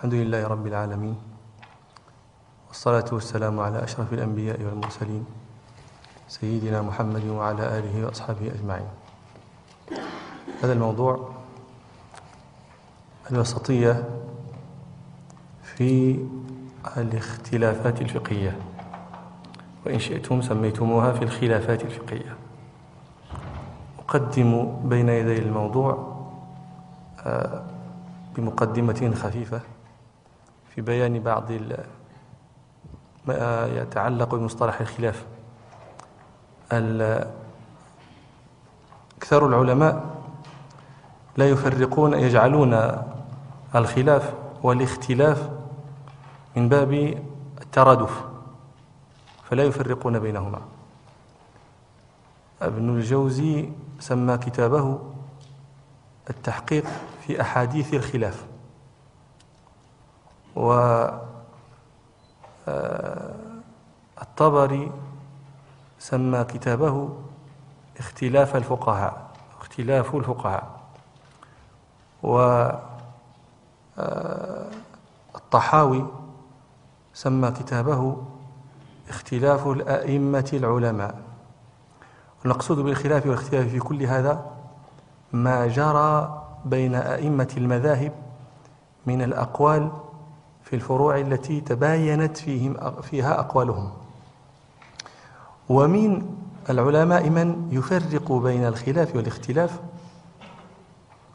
الحمد لله رب العالمين والصلاة والسلام على أشرف الأنبياء والمرسلين سيدنا محمد وعلى آله وأصحابه أجمعين. هذا الموضوع الوسطية في الاختلافات الفقهية وإن شئتم سميتموها في الخلافات الفقهية. أقدم بين يدي الموضوع آه، بمقدمة خفيفة في بيان بعض ما يتعلق بمصطلح الخلاف. أكثر العلماء لا يفرقون يجعلون الخلاف والاختلاف من باب الترادف فلا يفرقون بينهما. ابن الجوزي سمى كتابه التحقيق في أحاديث الخلاف. و آه، الطبري سمى كتابه اختلاف الفقهاء اختلاف الفقهاء. و آه، الطحاوي سمى كتابه اختلاف الأئمة العلماء. المقصود بالخلاف والاختلاف في كل هذا ما جرى بين أئمة المذاهب من الأقوال في الفروع التي تباينت فيهم فيها أقوالهم. ومن العلماء من يفرق بين الخلاف والاختلاف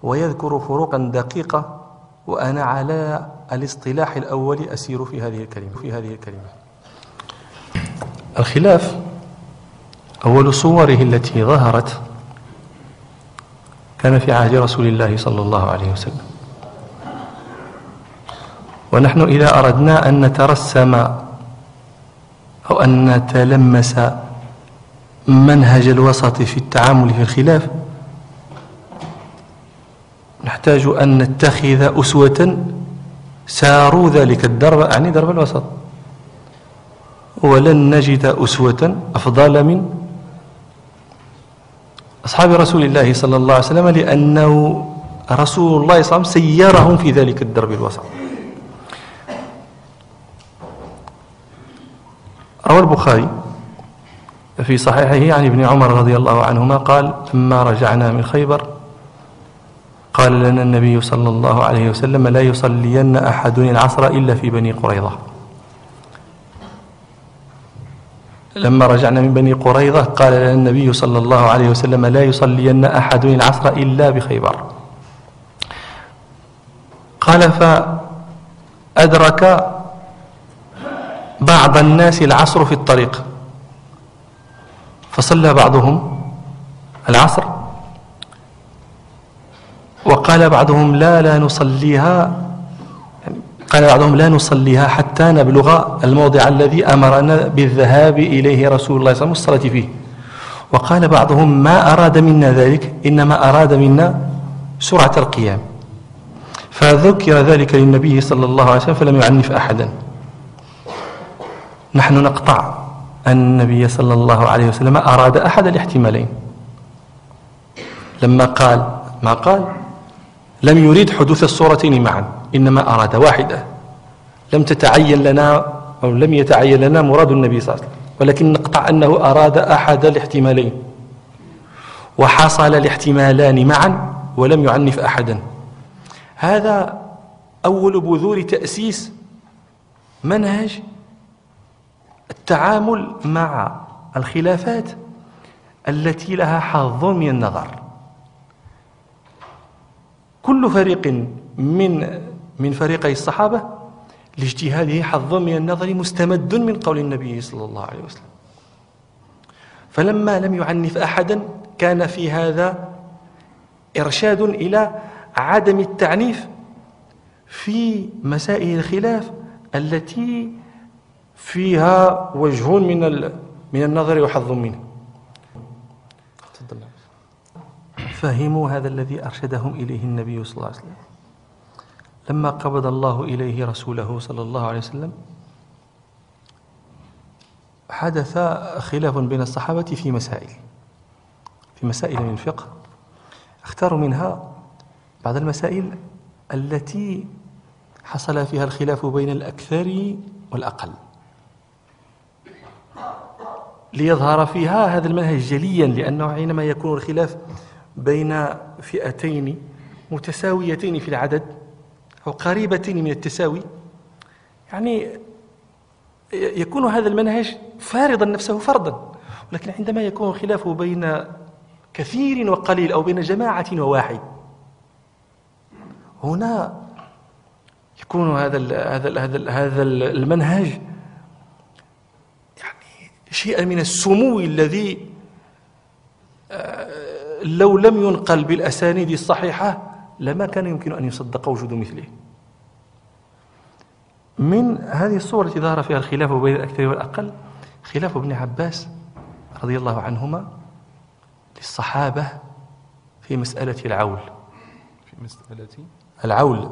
ويذكر فروقا دقيقة وأنا على الاصطلاح الأول أسير في هذه الكلمة في هذه الكلمة. الخلاف أول صوره التي ظهرت كان في عهد رسول الله صلى الله عليه وسلم. ونحن إذا أردنا أن نترسم أو أن نتلمس منهج الوسط في التعامل في الخلاف نحتاج أن نتخذ أسوة ساروا ذلك الدرب أعني درب الوسط. ولن نجد أسوة أفضل من أصحاب رسول الله صلى الله عليه وسلم لأنه رسول الله صلى الله عليه وسلم سيرهم في ذلك الدرب الوسط. روى البخاري في صحيحه عن ابن عمر رضي الله عنهما قال لما رجعنا من خيبر قال لنا النبي صلى الله عليه وسلم لا يصلين أحد العصر إلا في بني قريظة. لما رجعنا من بني قريظة قال لنا النبي صلى الله عليه وسلم لا يصلين أحد العصر إلا بخيبر. قال فأدرك بعض الناس العصر في الطريق. فصلى بعضهم العصر وقال بعضهم لا لا نصليها قال بعضهم لا نصليها حتى نبلغ الموضع الذي أمرنا بالذهاب إليه رسول الله صلى الله عليه وسلم الصلاة فيه. وقال بعضهم ما أراد منا ذلك إنما أراد منا سرعة القيام. فذكر ذلك للنبي صلى الله عليه وسلم فلم يعنف أحدا. نحن نقطع أن النبي صلى الله عليه وسلم أراد أحد الاحتمالين. لما قال ما قال؟ لم يريد حدوث الصورتين معا إنما أراد واحدة. لم تتعين لنا أو لم يتعين لنا مراد النبي صلى الله عليه وسلم ولكن نقطع أنه أراد أحد الاحتمالين. وحصل الاحتمالان معا ولم يعنف أحدا. هذا أول بذور تأسيس منهج التعامل مع الخلافات التي لها حظ من النظر. كل فريق من من فريقي الصحابة لاجتهاده حظ من النظر مستمد من قول النبي صلى الله عليه وسلم. فلما لم يعنف أحدا كان في هذا إرشاد إلى عدم التعنيف في مسائل الخلاف التي فيها وجه من من النظر وحظ منه. فهموا هذا الذي أرشدهم إليه النبي صلى الله عليه وسلم. لما قبض الله إليه رسوله صلى الله عليه وسلم حدث خلاف بين الصحابة في مسائل في مسائل من الفقه. اختاروا منها بعض المسائل التي حصل فيها الخلاف بين الأكثر والأقل. ليظهر فيها هذا المنهج جليا لأنه حينما يكون الخلاف بين فئتين متساويتين في العدد أو قريبتين من التساوي يعني يكون هذا المنهج فارضا نفسه فرضا. ولكن عندما يكون الخلاف بين كثير وقليل أو بين جماعة وواحد هنا يكون هذا هذا هذا هذا المنهج شيئا من السمو الذي آه، لو لم ينقل بالأسانيد الصحيحة لما كان يمكن أن يصدق وجود مثله. من هذه الصور التي ظهر فيها الخلاف بين الاكثر والأقل خلاف ابن عباس رضي الله عنهما للصحابة في مسألة العول. في مسألة؟ العول.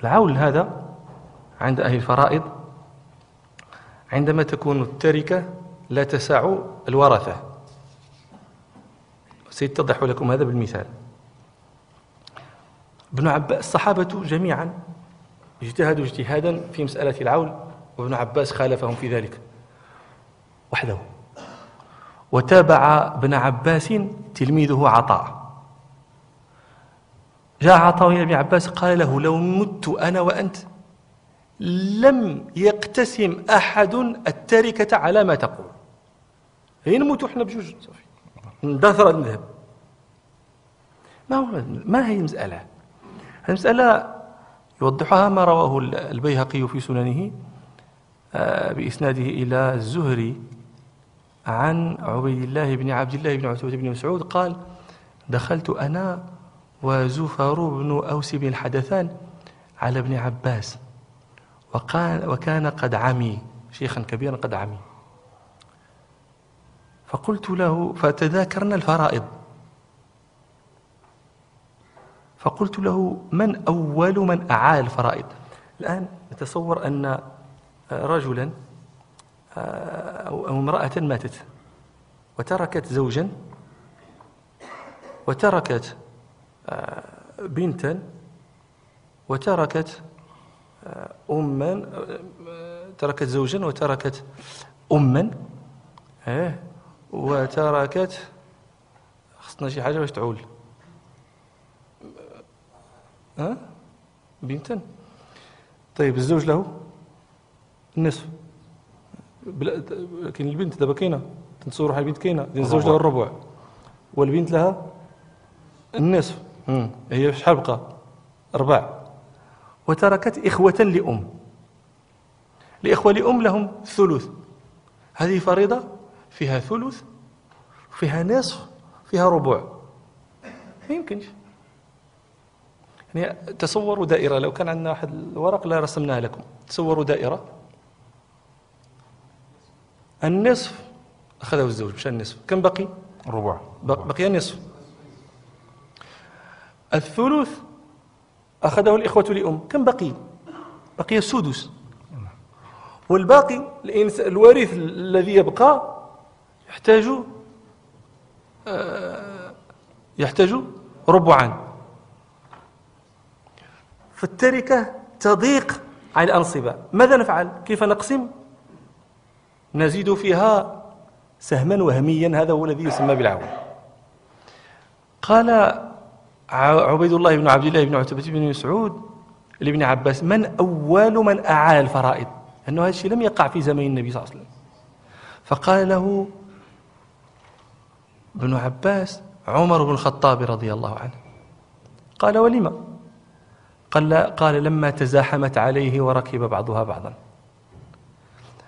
العول هذا عند أهل الفرائض عندما تكون التركة لا تسع الورثة. سيتضح لكم هذا بالمثال. ابن عباس الصحابة جميعا اجتهدوا اجتهادا في مسألة العول وابن عباس خالفهم في ذلك وحده. وتابع ابن عباس تلميذه عطاء. جاء عطاء إلى ابن عباس قال له لو مت أنا وأنت لم يقتسم أحد التركة على ما تقول. هي نموتوا إحنا بجوج صافي. ندثر نذهب ما هو ما هي المسألة؟ المسألة يوضحها ما رواه البيهقي في سننه آه، بإسناده إلى الزهري عن عبيد الله بن عبد الله بن عتبة بن مسعود قال دخلت أنا وزفر بن أوس بن الحدثان على ابن عباس وكان, وكان قد عمي. شيخا كبيرا قد عمي. فقلت له فتذاكرنا الفرائض. فقلت له من أول من أعال الفرائض؟ الآن نتصور أن رجلا أو امرأة ماتت. وتركت زوجا. وتركت بنتا. وتركت آه، أما تركت زوجا وتركت أما إيه وتركت خصنا شي حاجة باش تعول. ها؟ بنتا. طيب الزوج له النصف لكن البنت دابا كاينة تنتصور البنت كاينة. الزوج له الربع. والبنت لها النصف هي شحال بقى؟ أربع وتركت إخوة لأم. الإخوة لأم لهم ثلث. هذه فريضة فيها ثلث فيها نصف فيها ربع. ما يمكنش. يعني تصوروا دائرة لو كان عندنا واحد الورق لا رسمناها لكم. تصوروا دائرة. النصف أخذه الزوج مش النصف. كم بقي؟ الربع بقي النصف الثلث أخذه الإخوة لأم. كم بقي؟ بقي السدس. والباقي الوارث الذي يبقى يحتاج آه، يحتاج ربعان فالتركة تضيق على الأنصبة. ماذا نفعل؟ كيف نقسم؟ نزيد فيها سهما وهميا. هذا هو الذي يسمى بالعون. قال عبيد الله بن عبد الله بن عتبة بن مسعود لابن عباس من أول من أعال الفرائض؟ أنه هذا الشيء لم يقع في زمن النبي صلى الله عليه وسلم. فقال له ابن عباس عمر بن الخطاب رضي الله عنه. قال ولما قال, قال لما تزاحمت عليه وركب بعضها بعضا.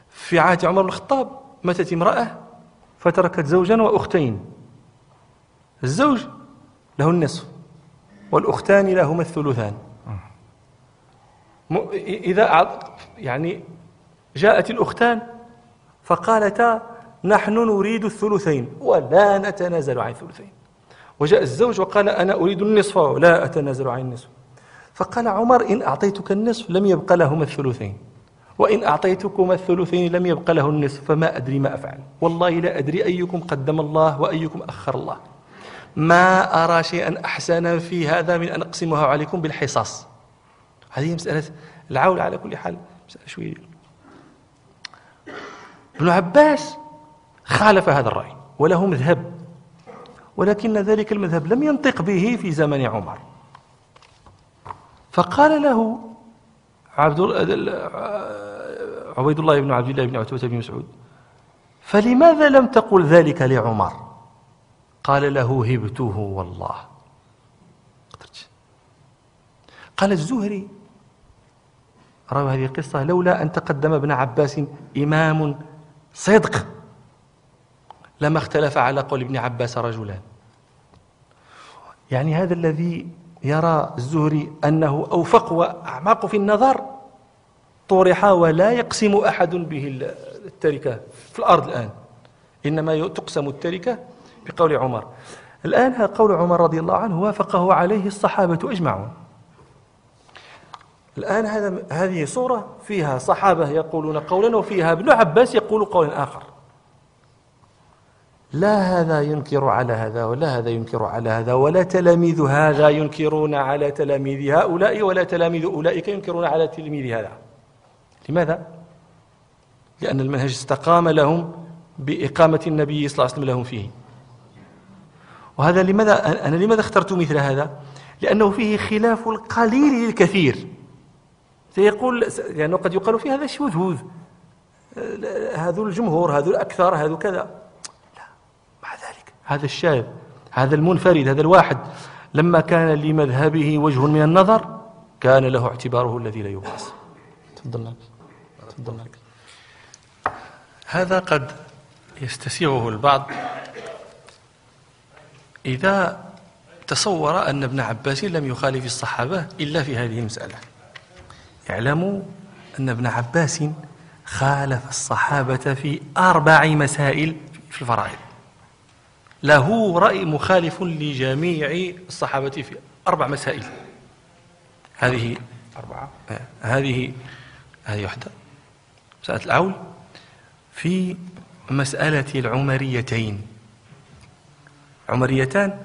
في عهد عمر بن الخطاب ماتت امرأة فتركت زوجا وأختين. الزوج له النصف. والأختان لهما الثلثان. إذا يعني جاءت الأختان فقالتا نحن نريد الثلثين ولا نتنازل عن الثلثين. وجاء الزوج وقال أنا أريد النصف ولا أتنازل عن النصف. فقال عمر إن أعطيتك النصف لم يبق لهما الثلثين. وإن أعطيتكما الثلثين لم يبق له النصف فما أدري ما أفعل. والله لا أدري أيكم قدم الله وأيكم أخر الله. ما أرى شيئا أحسن في هذا من أن أقسمها عليكم بالحصاص هذه مسألة العول على كل حال مسألة شوية. ابن عباس خالف هذا الرأي وله مذهب ولكن ذلك المذهب لم ينطق به في زمن عمر. فقال له عبد عبيد الله بن عبد الله بن عتبة بن مسعود فلماذا لم تقل ذلك لعمر؟ قال له هبته والله. قال الزهري روى هذه القصة لولا أن تقدم ابن عباس إمام صدق لما اختلف على قول ابن عباس رجلان. يعني هذا الذي يرى الزهري أنه أوفق وأعمق في النظر طرح ولا يقسم أحد به التركة في الأرض الآن. إنما تقسم التركة بقول عمر. الآن قول عمر رضي الله عنه وافقه عليه الصحابة أجمعون. الآن هذا هذه صورة فيها صحابة يقولون قولا وفيها ابن عباس يقول قولا آخر. لا هذا ينكر على هذا ولا هذا ينكر على هذا ولا تلاميذ هذا ينكرون على تلاميذ هؤلاء ولا تلاميذ أولئك ينكرون على تلميذ هذا. لماذا؟ لأن المنهج استقام لهم بإقامة النبي صلى الله عليه وسلم لهم فيه. وهذا لماذا أنا لماذا اخترت مثل هذا؟ لأنه فيه خلاف القليل للكثير. سيقول لأنه قد يقال في هذا شذوذ. هذو الجمهور هذو الأكثر هذو كذا. لا مع ذلك. هذا الشاذ هذا المنفرد هذا الواحد. لما كان لمذهبه وجه من النظر كان له اعتباره الذي لا يقاس. تفضل تفضل هذا قد يستسيغه البعض. إذا تصور أن ابن عباس لم يخالف الصحابة إلا في هذه المسألة. اعلموا أن ابن عباس خالف الصحابة في أربع مسائل في الفرائض. له رأي مخالف لجميع الصحابة في أربع مسائل. هذه أربعة. هذه هذه واحدة مسألة العول في مسألة العمريتين. عمريتان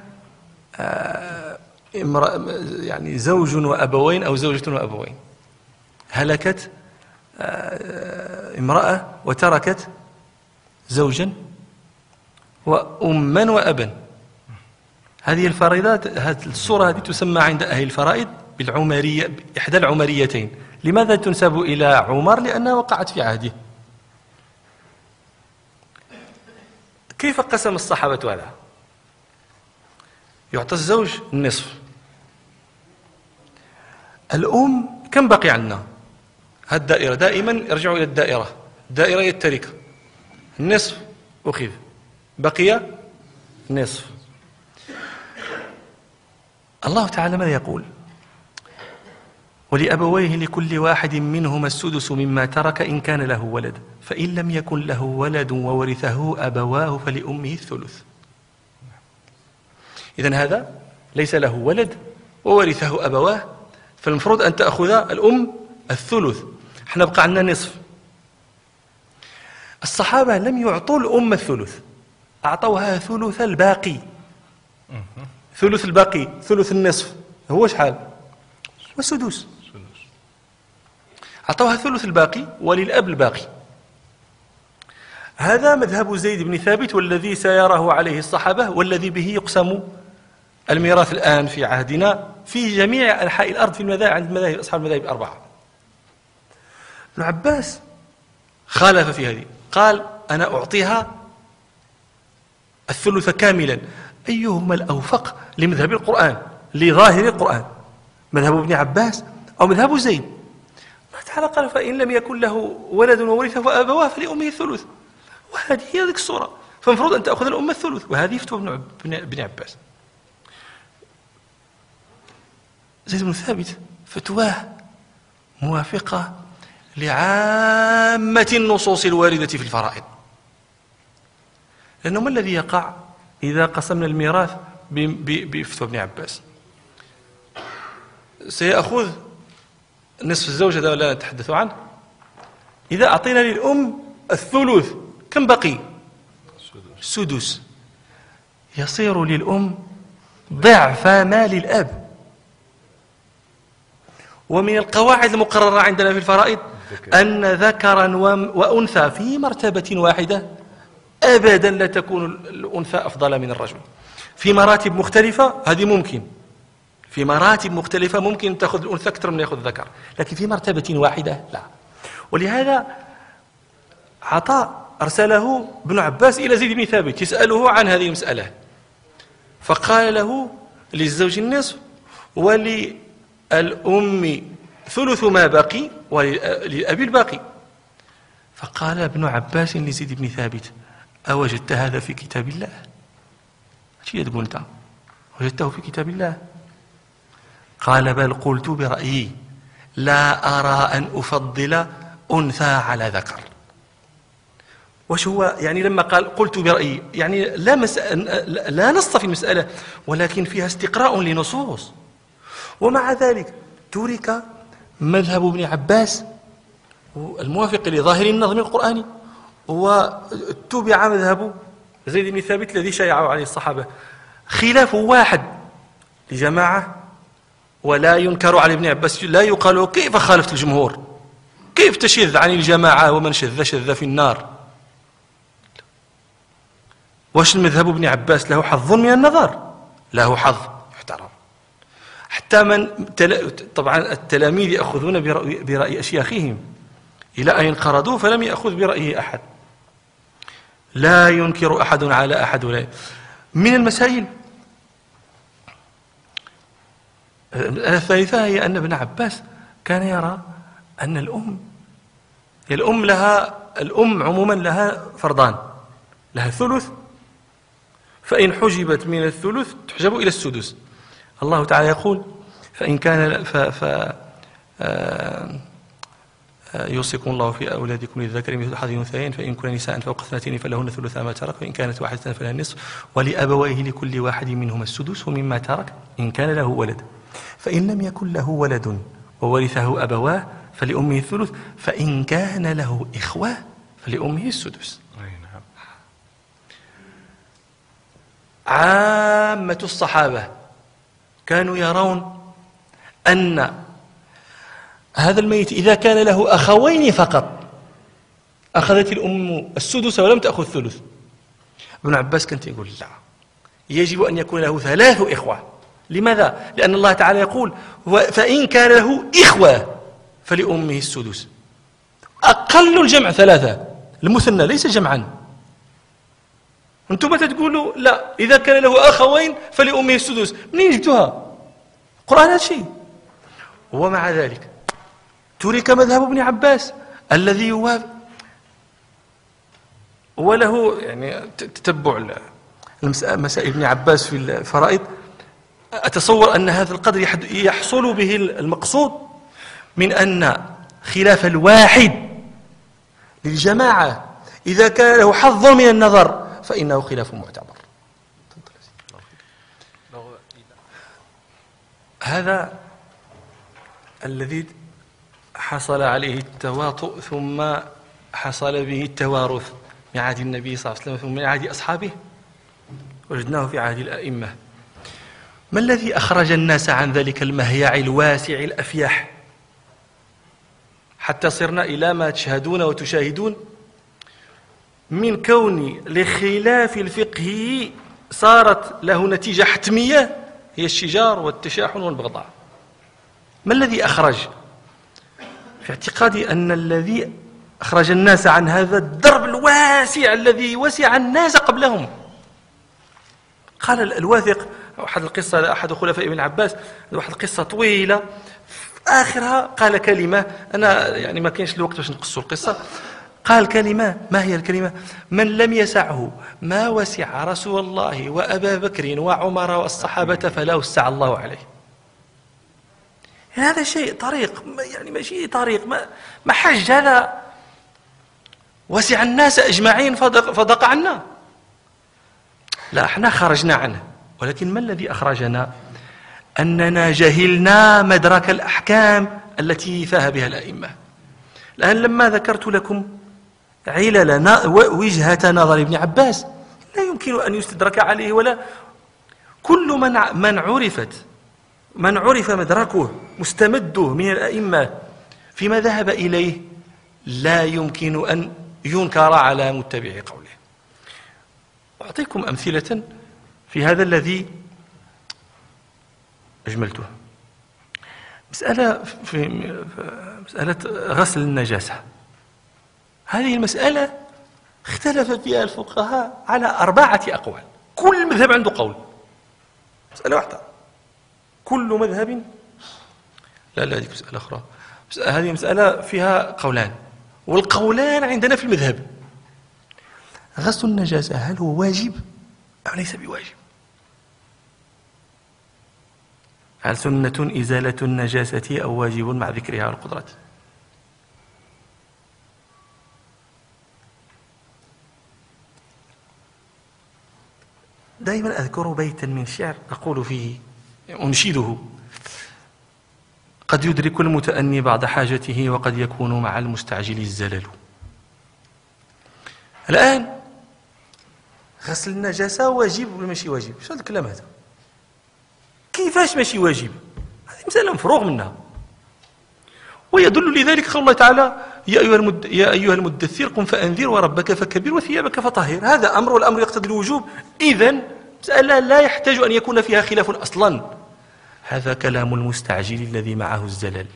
آه، يعني زوج وأبوين أو زوجة وأبوين. هلكت آه، امرأة وتركت زوجا وأما وأبا. هذه الفريضات هذه الصورة هذه تسمى عند أهل الفرائض بالعمرية إحدى العمريتين. لماذا تنسب إلى عمر؟ لأنها وقعت في عهده. كيف قسم الصحابة هذا؟ يعطى الزوج النصف. الأم كم بقي عندنا؟ الدائرة دائما يرجع إلى الدائرة. الدائرة هي التركة. النصف أخذ. بقي نصف. الله تعالى ماذا يقول؟ ولأبويه لكل واحد منهما السدس مما ترك إن كان له ولد. فإن لم يكن له ولد وورثه أبواه فلأمه الثلث. إذن هذا ليس له ولد وورثه أبواه فالمفروض أن تأخذ الأم الثلث. إحنا بقى عندنا نصف. الصحابة لم يعطوا الأمة الثلث أعطوها ثلث الباقي. ثلث الباقي ثلث النصف. هو شحال؟ والسدس أعطوها ثلث الباقي وللأب الباقي. هذا مذهب زيد بن ثابت والذي سيراه عليه الصحابة والذي به يقسم الميراث الآن في عهدنا في جميع أنحاء الأرض في المذاهب عند المذاهب أصحاب المذاهب الأربعة. ابن عباس خالف في هذه قال أنا أعطيها الثلث كاملا. أيهما الأوفق لمذهب القرآن لظاهر القرآن؟ مذهب ابن عباس أو مذهب زيد؟ الله تعالى قال فإن لم يكن له ولد وورثه فأبواه فلأمه الثلث. وهذه هي ذيك الصورة. فالمفروض أن تأخذ الأمة الثلث. وهذه فتوى ابن عباس. زيد بن ثابت فتواه موافقة لعامة النصوص الواردة في الفرائض. لأنه ما الذي يقع إذا قسمنا الميراث بفتوى ابن عباس؟ سيأخذ نصف الزوج هذا لا نتحدث عنه. إذا أعطينا للأم الثلث كم بقي؟ سدس. يصير للأم ضعف مال الأب. ومن القواعد المقررة عندنا في الفرائض أن ذكرا وأنثى في مرتبة واحدة أبدا لا تكون الأنثى أفضل من الرجل. في مراتب مختلفة هذه ممكن. في مراتب مختلفة ممكن تأخذ الأنثى أكثر من يأخذ الذكر. لكن في مرتبة واحدة لا. ولهذا عطاء أرسله ابن عباس إلى زيد بن ثابت يسأله عن هذه المسألة. فقال له للزوج النصف وللأم ثلث ما بقي وللأبي الباقي. فقال ابن عباس لزيد بن ثابت أوجدت هذا في كتاب الله؟ شيء تقول أنت؟ وجدته في كتاب الله؟ قال بل قلت برأيي لا أرى أن أفضل أنثى على ذكر. وش هو؟ يعني لما قال قلت برأيي يعني لا, مس... لا نص في المسألة ولكن فيها استقراء لنصوص. ومع ذلك ترك مذهب ابن عباس الموافق لظاهر النظم القرآني واتبع مذهب زيد بن ثابت الذي شيعه عليه الصحابة. خلاف واحد لجماعة ولا ينكر على ابن عباس لا يقال كيف خالفت الجمهور؟ كيف تشذ عن الجماعة ومن شذ شذ في النار؟ واش المذهب ابن عباس؟ له حظ من النظر له حظ. حتى من تل... طبعا التلاميذ يأخذون برأي, برأي أشياخهم. إلى أن انقرضوا فلم يأخذ برأيه أحد. لا ينكر أحد على أحد ولا. من المسائل. الثالثة هي أن ابن عباس كان يرى أن الأم الأم لها الأم عموما لها فرضان لها الثلث فإن حجبت من الثلث تحجب إلى السدس. الله تعالى يقول فإن كان ف, ف آه يوصيكم الله في أولادكم للذكر مثل حظ الأنثيين فإن كن نساء فوق اثنتين فلهن ثلث ما ترك وإن كانت واحدة فلها النصف ولأبويه لكل واحد منهما السدس مما ترك إن كان له ولد فإن لم يكن له ولد وورثه أبواه فلأمه الثلث فإن كان له إخوة فلأمه السدس نعم. عامة الصحابة كانوا يرون أن هذا الميت إذا كان له أخوين فقط. أخذت الأم السدس ولم تأخذ الثلث. ابن عباس كان يقول لا يجب أن يكون له ثلاث إخوة. لماذا؟ لأن الله تعالى يقول فإن كان له إخوة فلأمه السدس. أقل الجمع ثلاثة. المثنى ليس جمعا. أنتم تقولوا لا إذا كان له أخوين فلأمه السدس. منين جبتوها؟ قرآن هذا شيء ومع ذلك ترك مذهب ابن عباس الذي يوافق. وله يعني تتبع مسائل ابن عباس في الفرائض. أتصور أن هذا القدر يحصل به المقصود من أن خلاف الواحد للجماعة إذا كان له حظ من النظر فإنه خلاف معتبر. هذا الذي حصل عليه التواطؤ ثم حصل به التوارث من عهد النبي صلى الله عليه وسلم ثم من عهد أصحابه؟ وجدناه في عهد الأئمة. ما الذي أخرج الناس عن ذلك المهيع الواسع الأفيح؟ حتى صرنا إلى ما تشهدون وتشاهدون من كون لخلاف الفقه صارت له نتيجة حتمية هي الشجار والتشاحن والبغضاء. ما الذي أخرج؟ في اعتقادي أن الذي أخرج الناس عن هذا الدرب الواسع الذي وسع الناس قبلهم. قال الواثق أحد القصة أحد خلفاء ابن عباس واحد القصة طويلة آخرها قال كلمة أنا يعني ما كاينش الوقت باش نقصوا القصة. قال كلمة ما هي الكلمة؟ من لم يسعه ما وسع رسول الله وأبا بكر وعمر والصحابة فلا وسع الله عليه. هذا شيء طريق يعني ماشي طريق ما, ما حج هذا وسع الناس أجمعين فضق, فضق عنا. لا إحنا خرجنا عنه ولكن ما الذي أخرجنا؟ أننا جهلنا مدرك الأحكام التي فاه بها الأئمة. الآن لما ذكرت لكم علل وجهة نظر ابن عباس. لا يمكن أن يستدرك عليه ولا كل من من عرفت من عرف مدركه مستمده من الأئمة فيما ذهب إليه لا يمكن أن ينكر على متبع قوله. أعطيكم أمثلة في هذا الذي أجملته. مسألة في مسألة غسل النجاسة. هذه المسألة اختلف فيها الفقهاء على أربعة أقوال. كل مذهب عنده قول. مسألة واحدة. كل مذهب لا لا هذه مسألة أخرى. هذه مسألة فيها قولان. والقولان عندنا في المذهب. غسل النجاسة هل هو واجب أو ليس بواجب؟ هل سنة إزالة النجاسة أو واجب مع ذكرها على دائما أذكر بيتا من شعر أقول فيه أنشده. قد يدرك المتأني بعد حاجته وقد يكون مع المستعجل الزلل. الآن غسل النجاسة واجب ولا ماشي واجب؟ شو هذا الكلام هذا؟ كيفاش ماشي واجب؟ هذه مسألة مفروغ منها. ويدل لذلك قول الله تعالى يا أيها, المد... يا أيها المدثر قم فأنذر وربك فكبر وثيابك فطهر. هذا أمر والأمر يقتضي الوجوب. إذا مسألة لا يحتاج أن يكون فيها خلاف أصلا. هذا كلام المستعجل الذي معه الزلل.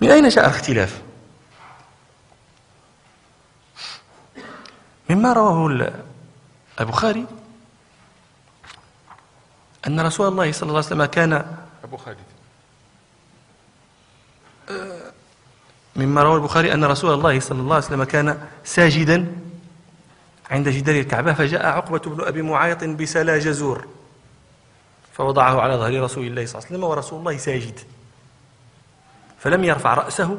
من أين جاء الاختلاف؟ مما رواه البخاري أن رسول الله صلى الله عليه وسلم كان أبو خالد. مما روى البخاري أن رسول الله صلى الله عليه وسلم كان ساجدا عند جدار الكعبة فجاء عقبة بن أبي معيط بسلا جزور فوضعه على ظهر رسول الله صلى الله عليه وسلم ورسول الله ساجد فلم يرفع رأسه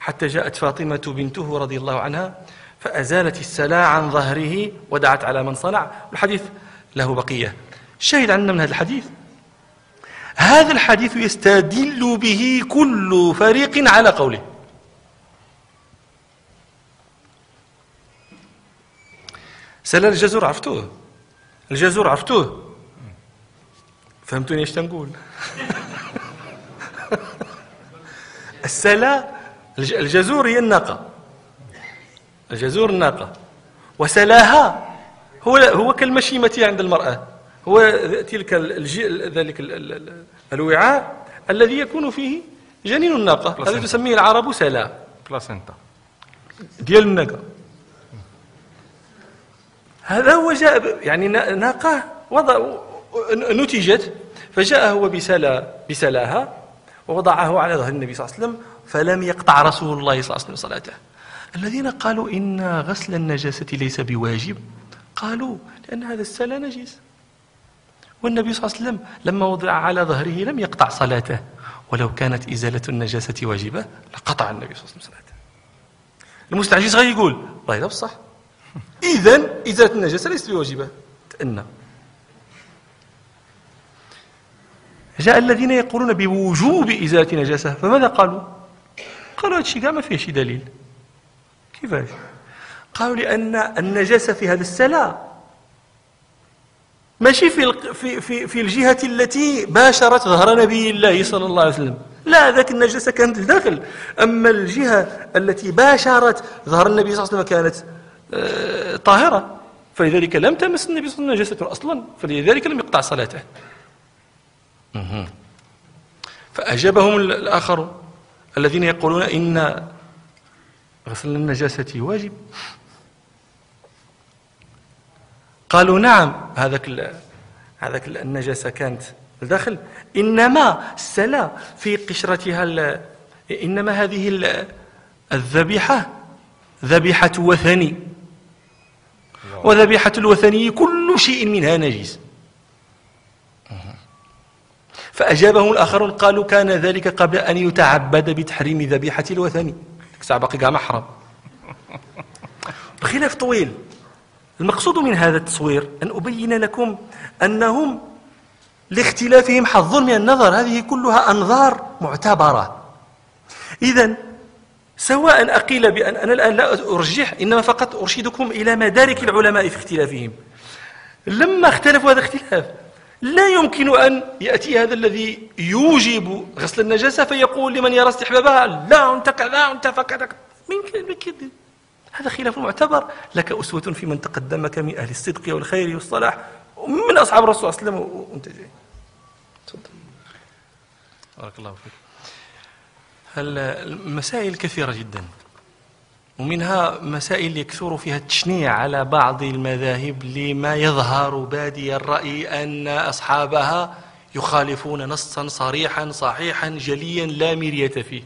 حتى جاءت فاطمة بنته رضي الله عنها فأزالت السلا عن ظهره ودعت على من صنع. الحديث له بقية. الشاهد عندنا من هذا الحديث؟ هذا الحديث يستدل به كل فريق على قوله. سلا الجزور عرفتوه؟ الجزور عرفتوه؟ فهمتوني إيش تنقول؟ السلا الجزور هي الناقة. الجزور الناقة. وسلاها هو هو كالمشيمة عند المرأة. هو تلك ذلك الوعاء الذي يكون فيه جنين الناقة. الذي تسميه العرب سلا. بلاسنتا ديال الناقة. هذا هو جاء يعني ناقة وضع نتجت فجاء هو بسلا بسلاها ووضعه على ظهر النبي صلى الله عليه وسلم فلم يقطع رسول الله صلى الله عليه وسلم صلاته. الذين قالوا إن غسل النجاسة ليس بواجب قالوا لأن هذا السلا نجس. والنبي صلى الله عليه وسلم لما وضع على ظهره لم يقطع صلاته. ولو كانت إزالة النجاسة واجبة لقطع النبي صلى الله عليه وسلم صلاته. المستعجز غير يقول والله لا بصح. إذا إزالة النجاسة ليست بواجبة. تأنى. جاء الذين يقولون بوجوب إزالة النجاسة فماذا قالوا؟ قالوا هذا الشيء ما فيه شيء دليل. كيفاش؟ قالوا لأن النجاسة في هذا السلا ماشي في في في في الجهة التي باشرت ظهر نبي الله صلى الله عليه وسلم. لا ذاك النجاسة كانت لداخل أما الجهة التي باشرت ظهر النبي صلى الله عليه وسلم كانت آه، طاهرة. فلذلك لم تمس النبي صلى الله عليه وسلم نجاسة أصلا. فلذلك لم يقطع صلاته. فأجابهم الآخر الذين يقولون إن غسل النجاسة واجب. قالوا نعم هذاك هذاك النجاسة كانت الداخل إنما السلا في قشرتها إنما هذه الذبيحة ذبيحة وثني. وذبيحة الوثني كل شيء منها نجس فأجابهم الآخرون قالوا كان ذلك قبل أن يتعبد بتحريم ذبيحة الوثني. ساعة باقي محرم. بخلاف طويل. المقصود من هذا التصوير أن أبين لكم أنهم لاختلافهم حظ من النظر. هذه كلها أنظار معتبرة. إذا سواء أقيل بأن أنا الآن لا أرجح إنما فقط أرشدكم إلى مدارك العلماء في اختلافهم. لما اختلفوا هذا اختلاف لا يمكن أن يأتي هذا الذي يوجب غسل النجاسة فيقول لمن يرى استحبابها لا أنت كذا أنت فكذا من كذا. هذا خلاف معتبر. لك أسوة في من تقدمك من أهل الصدق والخير والصلاح من أصحاب الرسول صلى الله عليه وسلم وأنت جاي. تفضل. بارك الله فيك. المسائل كثيرة جدا؟ ومنها مسائل يكثر فيها التشنيع على بعض المذاهب لما يظهر بادي الرأي أن أصحابها يخالفون نصا صريحا صحيحا جليا لا مرية فيه.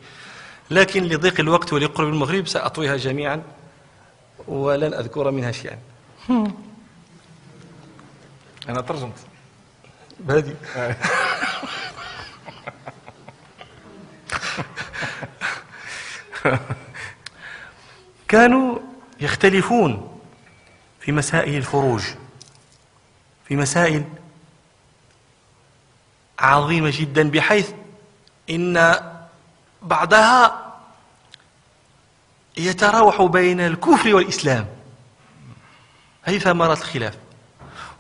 لكن لضيق الوقت ولقرب المغرب سأطويها جميعا. ولن أذكر منها شيئا. أنا ترجمت. بادي. كانوا يختلفون في مسائل الفروج في مسائل عظيمة جدا بحيث إن بعضها يتراوح بين الكفر والإسلام. هذه ثمرة الخلاف.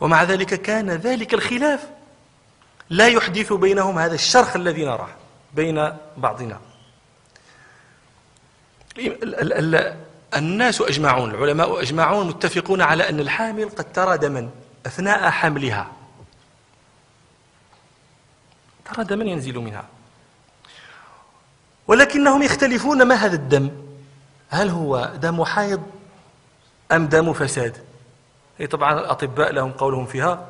ومع ذلك كان ذلك الخلاف لا يحدث بينهم هذا الشرخ الذي نراه بين بعضنا. الناس أجمعون العلماء أجمعون متفقون على أن الحامل قد ترى دما أثناء حملها. ترى دما ينزل منها. ولكنهم يختلفون ما هذا الدم. هل هو دم حيض أم دم فساد؟ هي طبعا الأطباء لهم قولهم فيها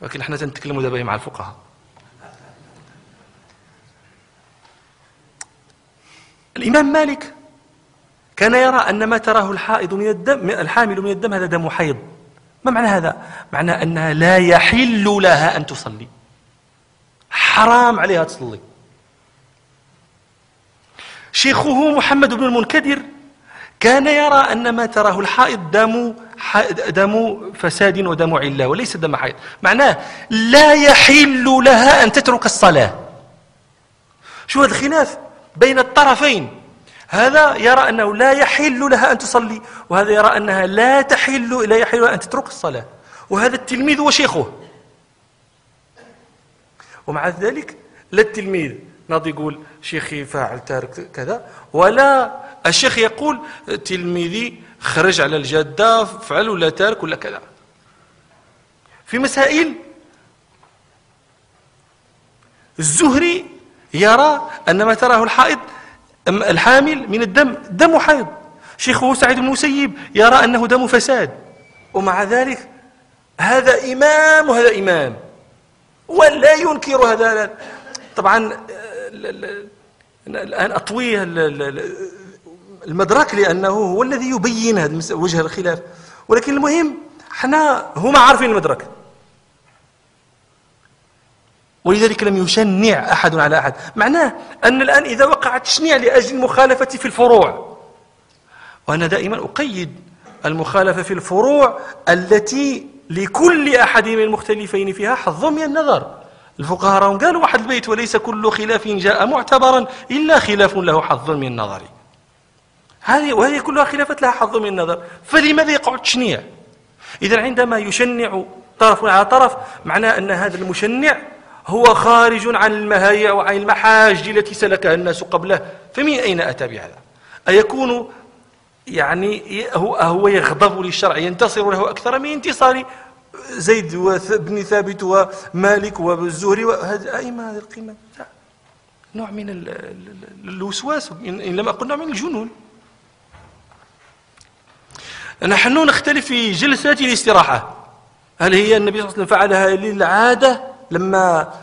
ولكن إحنا سنتكلم دابا مع الفقهاء. الإمام مالك كان يرى أن ما تراه الحائض من الدم الحامل من الدم هذا دم حيض. ما معنى هذا؟ معنى أنها لا يحل لها أن تصلي. حرام عليها تصلي. شيخه محمد بن المنكدر كان يرى أن ما تراه الحائض دم دم فساد ودم علة وليس دم حيض معناه لا يحل لها أن تترك الصلاة. شو هذا الخلاف بين الطرفين. هذا يرى أنه لا يحل لها أن تصلي وهذا يرى أنها لا تحل لا يحل لها أن تترك الصلاة. وهذا التلميذ وشيخه. ومع ذلك لا التلميذ ناض يقول شيخي فاعل تارك كذا. ولا الشيخ يقول تلميذي خرج على الجادة فعل ولا تارك ولا كذا. في مسائل الزهري يرى أن ما تراه الحائض الحامل من الدم دم حيض شيخه سعيد بن المسيب يرى أنه دم فساد. ومع ذلك هذا إمام وهذا إمام. ولا ينكر هذا. طبعا الآن أطوي المدرك لأنه هو الذي يبين هذا وجه الخلاف. ولكن المهم إحنا هما عارفين المدرك. ولذلك لم يشنع أحد على أحد. معناه أن الآن إذا وقع التشنيع لأجل المخالفة في الفروع وأنا دائما أقيد المخالفة في الفروع التي لكل أحد من المختلفين فيها حظ من النظر. الفقهاء راهم قالوا واحد البيت وليس كل خلاف جاء معتبرا إلا خلاف له حظ من النظر. هذه وهذه كلها خلافات لها حظ من النظر. فلماذا يقع التشنيع؟ إذا عندما يشنع طرف على طرف معناه أن هذا المشنع هو خارج عن المهايع وعن المحاج التي سلكها الناس قبله. فمن أين أتى بهذا؟ أيكون يعني هو, هو يغضب للشرع ينتصر له أكثر من انتصار زيد بن ثابت ومالك والزهري أئمة هذه القيمة. نوع من الوسواس. إن لم أقل نوع من الجنون. نحن نختلف في جلسات الاستراحة. هل هي النبي صلى الله عليه وسلم فعلها للعادة لما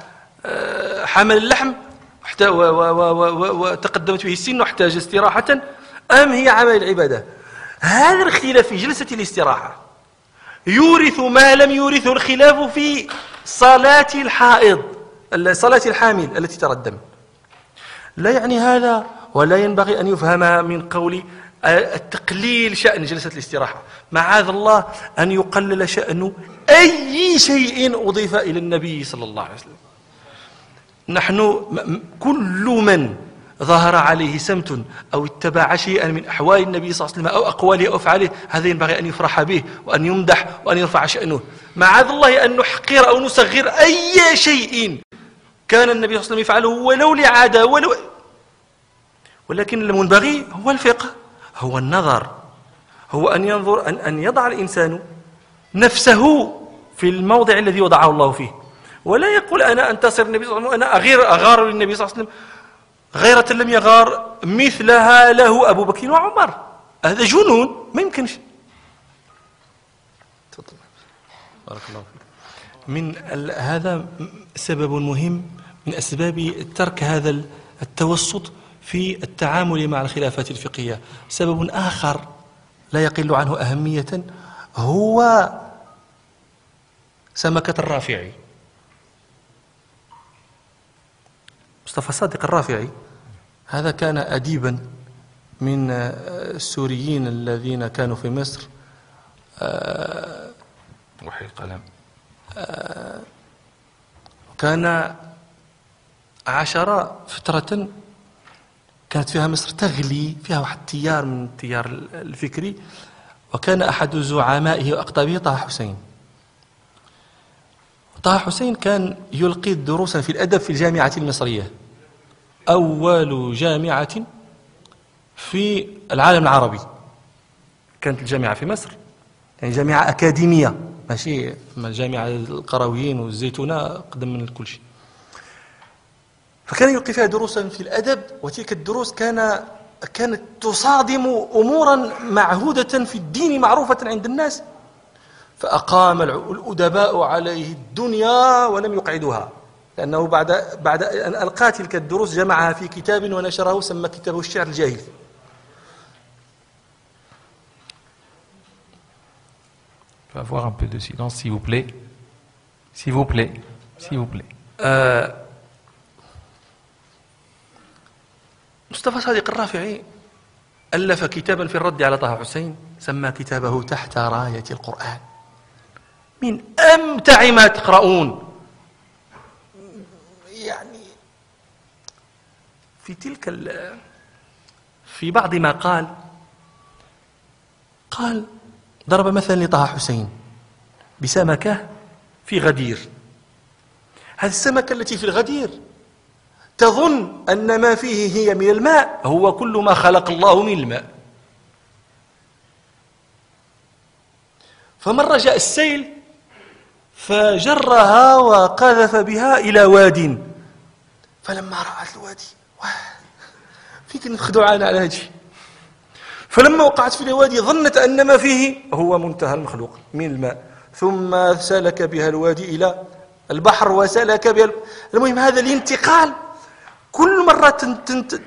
آه، حمل اللحم وتقدمت به السن واحتاج استراحة أم هي عمل العبادة؟ هذا الاختلاف في جلسة الاستراحة. يورث ما لم يورثه الخلاف في صلاة الحائض صلاة الحامل التي ترى الدم لا يعني هذا ولا ينبغي أن يفهم من قول التقليل شأن جلسة الاستراحة. معاذ الله أن يقلل شأن أي شيء أضيف إلى النبي صلى الله عليه وسلم. نحن كل من ظهر عليه سمت أو اتبع شيئا من أحوال النبي صلى الله عليه وسلم أو أقواله أو أفعاله هذا ينبغي أن يفرح به وأن يمدح وأن يرفع شأنه. معاذ الله أن نحقر أو نصغر أي شيء كان النبي صلى الله عليه وسلم يفعله ولو لعادة ولو ولكن المنبغي هو الفقه هو النظر هو أن ينظر أن, أن يضع الإنسان نفسه في الموضع الذي وضعه الله فيه. ولا يقول أنا أنتصر النبي صلى الله عليه وسلم أنا أغير أغار للنبي صلى الله عليه وسلم. غيرة لم يغار مثلها له أبو بكر وعمر. هذا جنون ما يمكنش. تفضل. بارك الله فيك. من هذا سبب مهم من أسباب ترك هذا التوسط في التعامل مع الخلافات الفقهية. سبب آخر لا يقل عنه أهمية هو سمكة الرافعي. مصطفى صادق الرافعي. هذا كان أديبا من السوريين الذين كانوا في مصر. آه، وحي القلم. آه، كان عشر فترة كانت فيها مصر تغلي فيها واحد التيار من التيار الفكري وكان أحد زعمائه وأقطابه طه حسين. طه حسين كان يلقي دروسا في الأدب في الجامعة المصرية. أول جامعة في العالم العربي. كانت الجامعة في مصر. يعني جامعة أكاديمية. ماشي؟ الجامعة القرويين والزيتونة قدم من كل شيء. فكان يلقي فيها دروسا في الأدب وتلك الدروس كان كانت تصادم أمورا معهودة في الدين معروفة عند الناس. فأقام الأدباء عليه الدنيا ولم يقعدوها لأنه بعد بعد أن ألقى تلك الدروس جمعها في كتاب ونشره سمى كتابه الشعر الجاهلي avoir un peu de silence, s'il vous plaît. S'il vous plaît. S'il vous plaît. مصطفى صادق الرافعي ألف كتابا في الرد على طه حسين سمى كتابه تحت راية القرآن من أمتع ما تقرؤون. يعني في تلك في بعض ما قال قال ضرب مثلا لطه حسين بسمكة في غدير. هذه السمكة التي في الغدير تظن أن ما فيه هي من الماء هو كل ما خلق الله من الماء. فمرة جاء السيل فجرها وقذف بها إلى واد. فلما رأت الوادي فيك نخدعنا على هذه فلما وقعت في الوادي ظنت أن ما فيه هو منتهى المخلوق من الماء. ثم سلك بها الوادي إلى البحر وسلك بها المهم هذا الانتقال كل مرة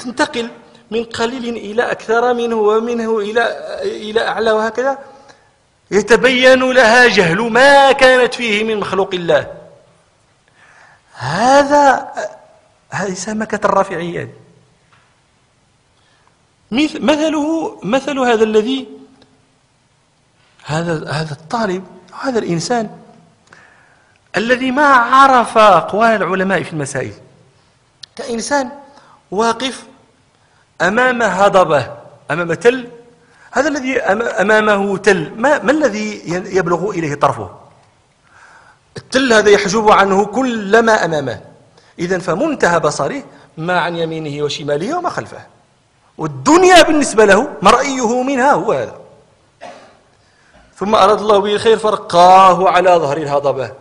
تنتقل من قليل إلى أكثر منه ومنه إلى إلى أعلى وهكذا. يتبين لها جهل ما كانت فيه من مخلوق الله. هذا هذه سمكة الرافعيات. مثله مثل هذا الذي هذا هذا الطالب هذا الإنسان الذي ما عرف أقوال العلماء في المسائل. كإنسان واقف أمام هضبة أمام تل هذا الذي أمامه تل. ما, ما الذي يبلغ إليه طرفه؟ التل هذا يحجب عنه كل ما أمامه. إذا فمنتهى بصره ما عن يمينه وشماله وما خلفه. والدنيا بالنسبة له مرئيه منها هو هذا. ثم أراد الله به الخير فرقاه على ظهر الهضبة.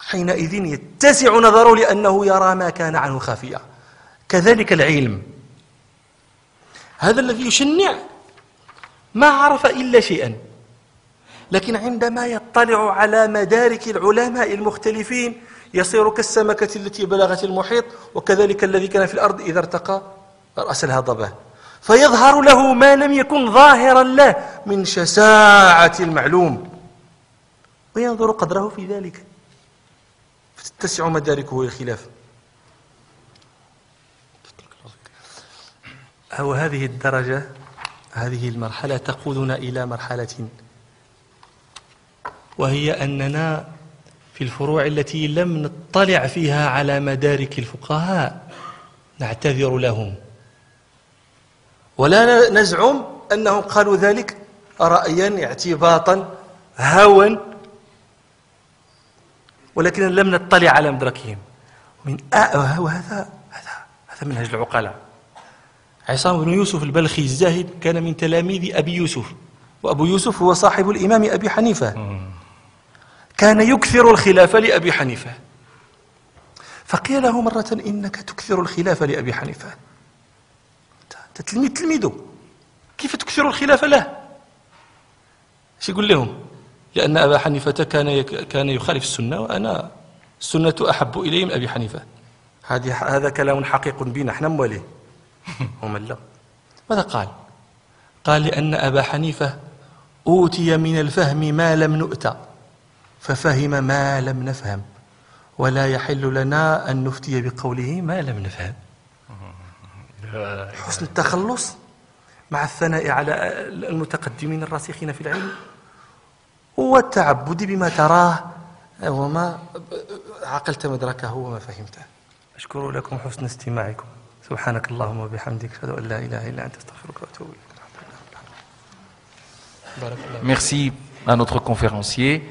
حينئذ يتسع نظره لأنه يرى ما كان عنه خافيا كذلك العلم. هذا الذي يشنع ما عرف إلا شيئا. لكن عندما يطلع على مدارك العلماء المختلفين يصير كالسمكة التي بلغت المحيط وكذلك الذي كان في الأرض إذا ارتقى رأس الهضبة فيظهر له ما لم يكن ظاهرا له من شساعة المعلوم. وينظر قدره في ذلك. فتتسع مداركه الخلاف أو هذه الدرجة هذه المرحلة تقودنا إلى مرحلة وهي أننا في الفروع التي لم نطلع فيها على مدارك الفقهاء نعتذر لهم. ولا نزعم أنهم قالوا ذلك رأيا اعتباطا هوى ولكن لم نطلع على مدركهم. من وهذا هذا هذا منهج العقلاء. عصام بن يوسف البلخي الزاهد كان من تلاميذ أبي يوسف وأبو يوسف هو صاحب الإمام أبي حنيفة. كان يكثر الخلافة لأبي حنيفة. فقيل له مرة إنك تكثر الخلافة لأبي حنيفة. أنت تلميذ تلميذه. كيف تكثر الخلافة له؟ إيش يقول لهم؟ لأن أبا حنيفة كان كان يخالف السنة وأنا السنة أحب إلي من أبي حنيفة. هذه هذا كلام حقيق بنا إحنا مواليه هم لا ماذا قال؟ قال لأن أبا حنيفة أوتي من الفهم ما لم نؤت ففهم ما لم نفهم ولا يحل لنا أن نفتي بقوله ما لم نفهم. حسن التخلص مع الثناء على المتقدمين الراسخين في العلم والتعبد بما تراه وما عقلت مدركه وما فهمته. أشكر لكم حسن استماعكم. سبحانك اللهم وبحمدك أشهد أن لا إله إلا أنت أستغفرك وأتوب إليك Merci à notre conférencier.